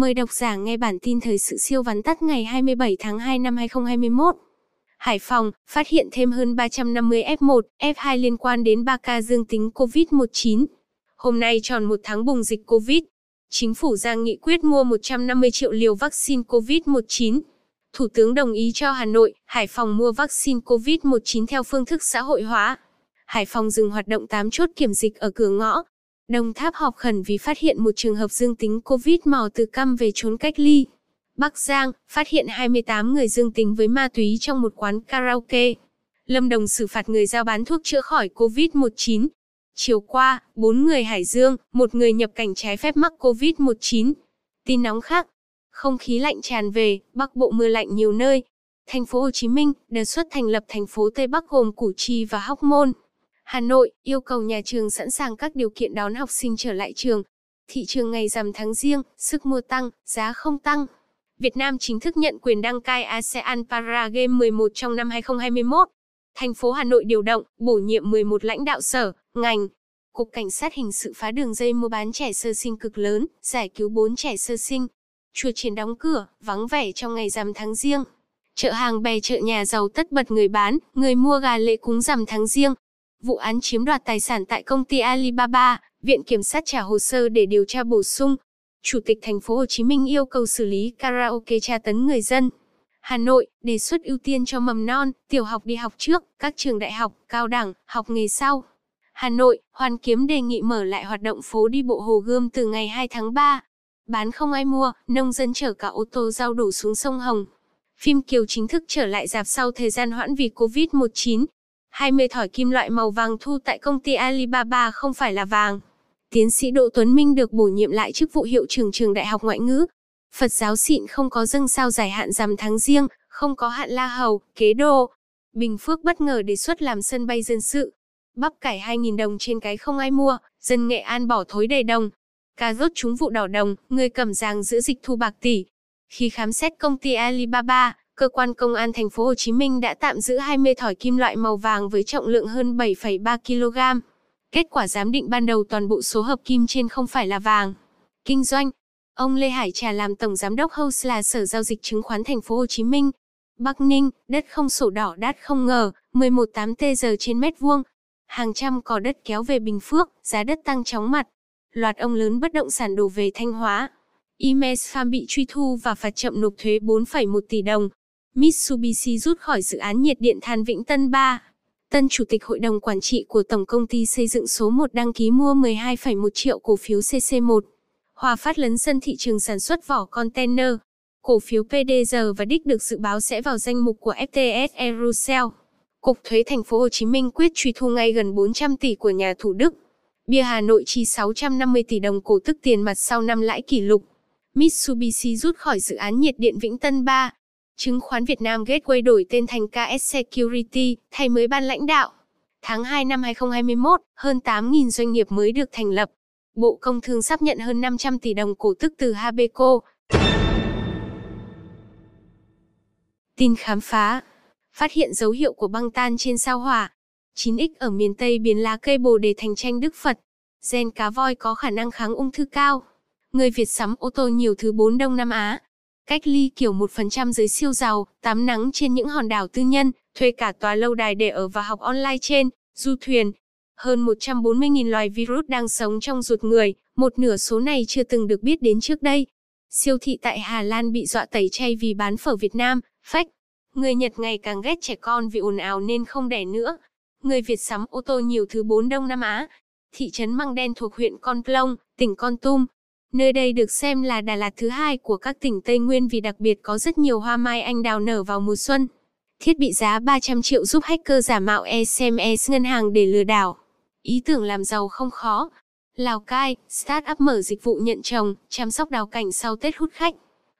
Mời độc giả nghe bản tin thời sự siêu vắn tắt ngày 27 tháng 2 năm 2021. Hải Phòng phát hiện thêm hơn 350 F1, F2 liên quan đến 3 ca dương tính COVID-19. Hôm nay tròn một tháng bùng dịch COVID. Chính phủ ra nghị quyết mua 150 triệu liều vaccine COVID-19. Thủ tướng đồng ý cho Hà Nội, Hải Phòng mua vaccine COVID-19 theo phương thức xã hội hóa. Hải Phòng dừng hoạt động 8 chốt kiểm dịch ở cửa ngõ. Đồng Tháp họp khẩn vì phát hiện một trường hợp dương tính COVID mò từ Căm về trốn cách ly. Bắc Giang, phát hiện 28 người dương tính với ma túy trong một quán karaoke. Lâm Đồng xử phạt người giao bán thuốc chữa khỏi COVID-19. Chiều qua, 4 người Hải Dương, một người nhập cảnh trái phép mắc COVID-19. Tin nóng khác. Không khí lạnh tràn về, Bắc Bộ mưa lạnh nhiều nơi. Thành phố Hồ Chí Minh đề xuất thành lập thành phố Tây Bắc gồm Củ Chi và Hóc Môn. Hà Nội yêu cầu nhà trường sẵn sàng các điều kiện đón học sinh trở lại trường. Thị trường ngày rằm tháng riêng, sức mua tăng, giá không tăng. Việt Nam chính thức nhận quyền đăng cai ASEAN Para Game 11 trong năm 2021. Thành phố Hà Nội điều động, bổ nhiệm 11 lãnh đạo sở, ngành. Cục Cảnh sát hình sự phá đường dây mua bán trẻ sơ sinh cực lớn, giải cứu 4 trẻ sơ sinh. Chùa triển đóng cửa, vắng vẻ trong ngày rằm tháng riêng. Chợ hàng bè chợ nhà giàu tất bật người bán, người mua gà lễ cúng rằm tháng riêng. Vụ án chiếm đoạt tài sản tại công ty Alibaba, Viện Kiểm sát trả hồ sơ để điều tra bổ sung. Chủ tịch thành phố Hồ Chí Minh yêu cầu xử lý karaoke tra tấn người dân. Hà Nội đề xuất ưu tiên cho mầm non, tiểu học đi học trước, các trường đại học, cao đẳng, học nghề sau. Hà Nội, Hoàn Kiếm đề nghị mở lại hoạt động phố đi bộ Hồ Gươm từ ngày 2 tháng 3. Bán không ai mua, nông dân chở cả ô tô giao đổ xuống sông Hồng. Phim Kiều chính thức trở lại dạp sau thời gian hoãn vì Covid-19. 20 thỏi kim loại màu vàng thu tại công ty Alibaba không phải là vàng. Tiến sĩ Đỗ Tuấn Minh được bổ nhiệm lại chức vụ hiệu trưởng trường Đại học Ngoại ngữ. Phật giáo xịn không có dâng sao giải hạn rằm tháng riêng, không có hạn la hầu, kế đô. Bình Phước bất ngờ đề xuất làm sân bay dân sự. Bắp cải 2.000 đồng trên cái không ai mua, dân Nghệ An bỏ thối đầy đồng. Cà rốt trúng vụ đỏ đồng, người cầm giàng giữ dịch thu bạc tỷ. Khi khám xét công ty Alibaba, cơ quan công an thành phố Hồ Chí Minh đã tạm giữ 20 thỏi kim loại màu vàng với trọng lượng hơn 7,3 kg. Kết quả giám định ban đầu toàn bộ số hợp kim trên không phải là vàng. Kinh doanh Ông Lê Hải Trà làm tổng giám đốc House là Sở giao dịch chứng khoán thành phố Hồ Chí Minh. Bắc Ninh, đất không sổ đỏ đắt không ngờ, 11,8 t giờ trên mét vuông. Hàng trăm cò đất kéo về Bình Phước, giá đất tăng chóng mặt. Loạt ông lớn bất động sản đổ về Thanh Hóa. Imes Farm bị truy thu và phạt chậm nộp thuế 4,1 tỷ đồng. Mitsubishi rút khỏi dự án nhiệt điện than Vĩnh Tân 3. Tân Chủ tịch Hội đồng Quản trị của Tổng Công ty Xây dựng số 1 đăng ký mua 12,1 triệu cổ phiếu CC1. Hòa Phát lấn sân thị trường sản xuất vỏ container. Cổ phiếu PDR và DIC được dự báo sẽ vào danh mục của FTS Aerosel. Cục Thuế Thành phố Hồ Chí Minh quyết truy thu ngay gần 400 tỷ của nhà Thủ Đức. Bia Hà Nội chi 650 tỷ đồng cổ tức tiền mặt sau năm lãi kỷ lục. Mitsubishi rút khỏi dự án nhiệt điện Vĩnh Tân 3. Chứng khoán Việt Nam Gateway đổi tên thành KS Security, thay mới ban lãnh đạo. Tháng 2 năm 2021, hơn 8.000 doanh nghiệp mới được thành lập. Bộ Công Thương sắp nhận hơn 500 tỷ đồng cổ tức từ Habeco. Tin khám phá. Phát hiện dấu hiệu của băng tan trên sao hỏa. 9X ở miền Tây biến lá cây bồ đề thành tranh Đức Phật. Gen cá voi có khả năng kháng ung thư cao. Người Việt sắm ô tô nhiều thứ bốn Đông Nam Á. Cách ly kiểu 1% dưới siêu giàu, tắm nắng trên những hòn đảo tư nhân, thuê cả tòa lâu đài để ở và học online trên, du thuyền. Hơn 140.000 loài virus đang sống trong ruột người, một nửa số này chưa từng được biết đến trước đây. Siêu thị tại Hà Lan bị dọa tẩy chay vì bán phở Việt Nam, phách Người Nhật ngày càng ghét trẻ con vì ồn ào nên không đẻ nữa. Người Việt sắm ô tô nhiều thứ bốn Đông Nam Á. Thị trấn Măng Đen thuộc huyện Con Plong, tỉnh Con Tum, Nơi đây được xem là Đà Lạt thứ hai của các tỉnh Tây Nguyên vì đặc biệt có rất nhiều hoa mai anh đào nở vào mùa xuân. Thiết bị giá 300 triệu giúp hacker giả mạo SMS ngân hàng để lừa đảo. Ý tưởng làm giàu không khó. Lào Cai, startup mở dịch vụ nhận trồng, chăm sóc đào cảnh sau Tết hút khách.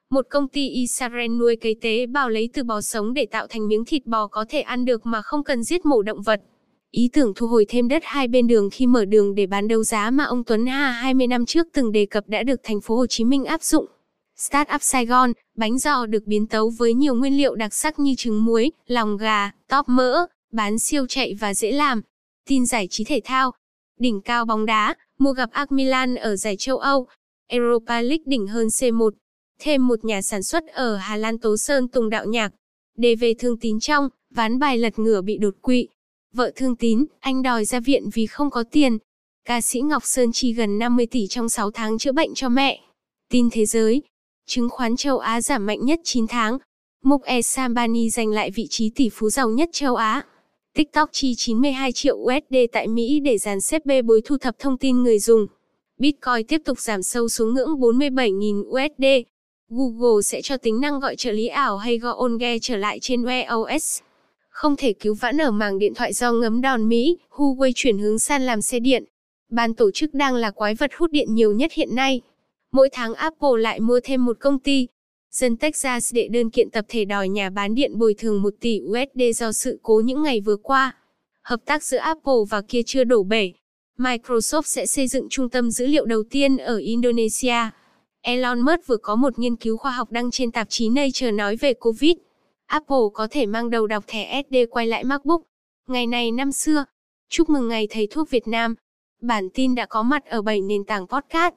Một công ty Israel nuôi cấy tế bào lấy từ bò sống để tạo thành miếng thịt bò có thể ăn được mà không cần giết mổ động vật. Ý tưởng thu hồi thêm đất hai bên đường khi mở đường để bán đấu giá mà ông Tuấn Hà 20 năm trước từng đề cập đã được thành phố Hồ Chí Minh áp dụng. Startup Saigon, bánh giò được biến tấu với nhiều nguyên liệu đặc sắc như trứng muối, lòng gà, tóp mỡ, bán siêu chạy và dễ làm. Tin giải trí thể thao. Đỉnh cao bóng đá, mua gặp AC Milan ở giải châu Âu. Europa League đỉnh hơn C1. Thêm một nhà sản xuất ở Hà Lan Tố Sơn Tùng Đạo Nhạc. DV về Thương Tín trong, ván bài lật ngửa bị đột quỵ. Vợ Thương Tín, anh đòi ra viện vì không có tiền. Ca sĩ Ngọc Sơn chi gần 50 tỷ trong 6 tháng chữa bệnh cho mẹ. Tin thế giới. Chứng khoán châu Á giảm mạnh nhất 9 tháng. Mukesh Sambani giành lại vị trí tỷ phú giàu nhất châu Á. TikTok chi 92 triệu USD tại Mỹ để dàn xếp bê bối thu thập thông tin người dùng. Bitcoin tiếp tục giảm sâu xuống ngưỡng 47.000 USD. Google sẽ cho tính năng gọi trợ lý ảo hay gọi on trở lại trên iOS không thể cứu vãn ở màng điện thoại do ngấm đòn Mỹ, Huawei chuyển hướng sang làm xe điện. Ban tổ chức đang là quái vật hút điện nhiều nhất hiện nay. Mỗi tháng Apple lại mua thêm một công ty. Dân Texas đệ đơn kiện tập thể đòi nhà bán điện bồi thường 1 tỷ USD do sự cố những ngày vừa qua. Hợp tác giữa Apple và kia chưa đổ bể. Microsoft sẽ xây dựng trung tâm dữ liệu đầu tiên ở Indonesia. Elon Musk vừa có một nghiên cứu khoa học đăng trên tạp chí Nature nói về Covid. Apple có thể mang đầu đọc thẻ SD quay lại MacBook. Ngày này năm xưa. Chúc mừng ngày thầy thuốc Việt Nam. Bản tin đã có mặt ở 7 nền tảng podcast.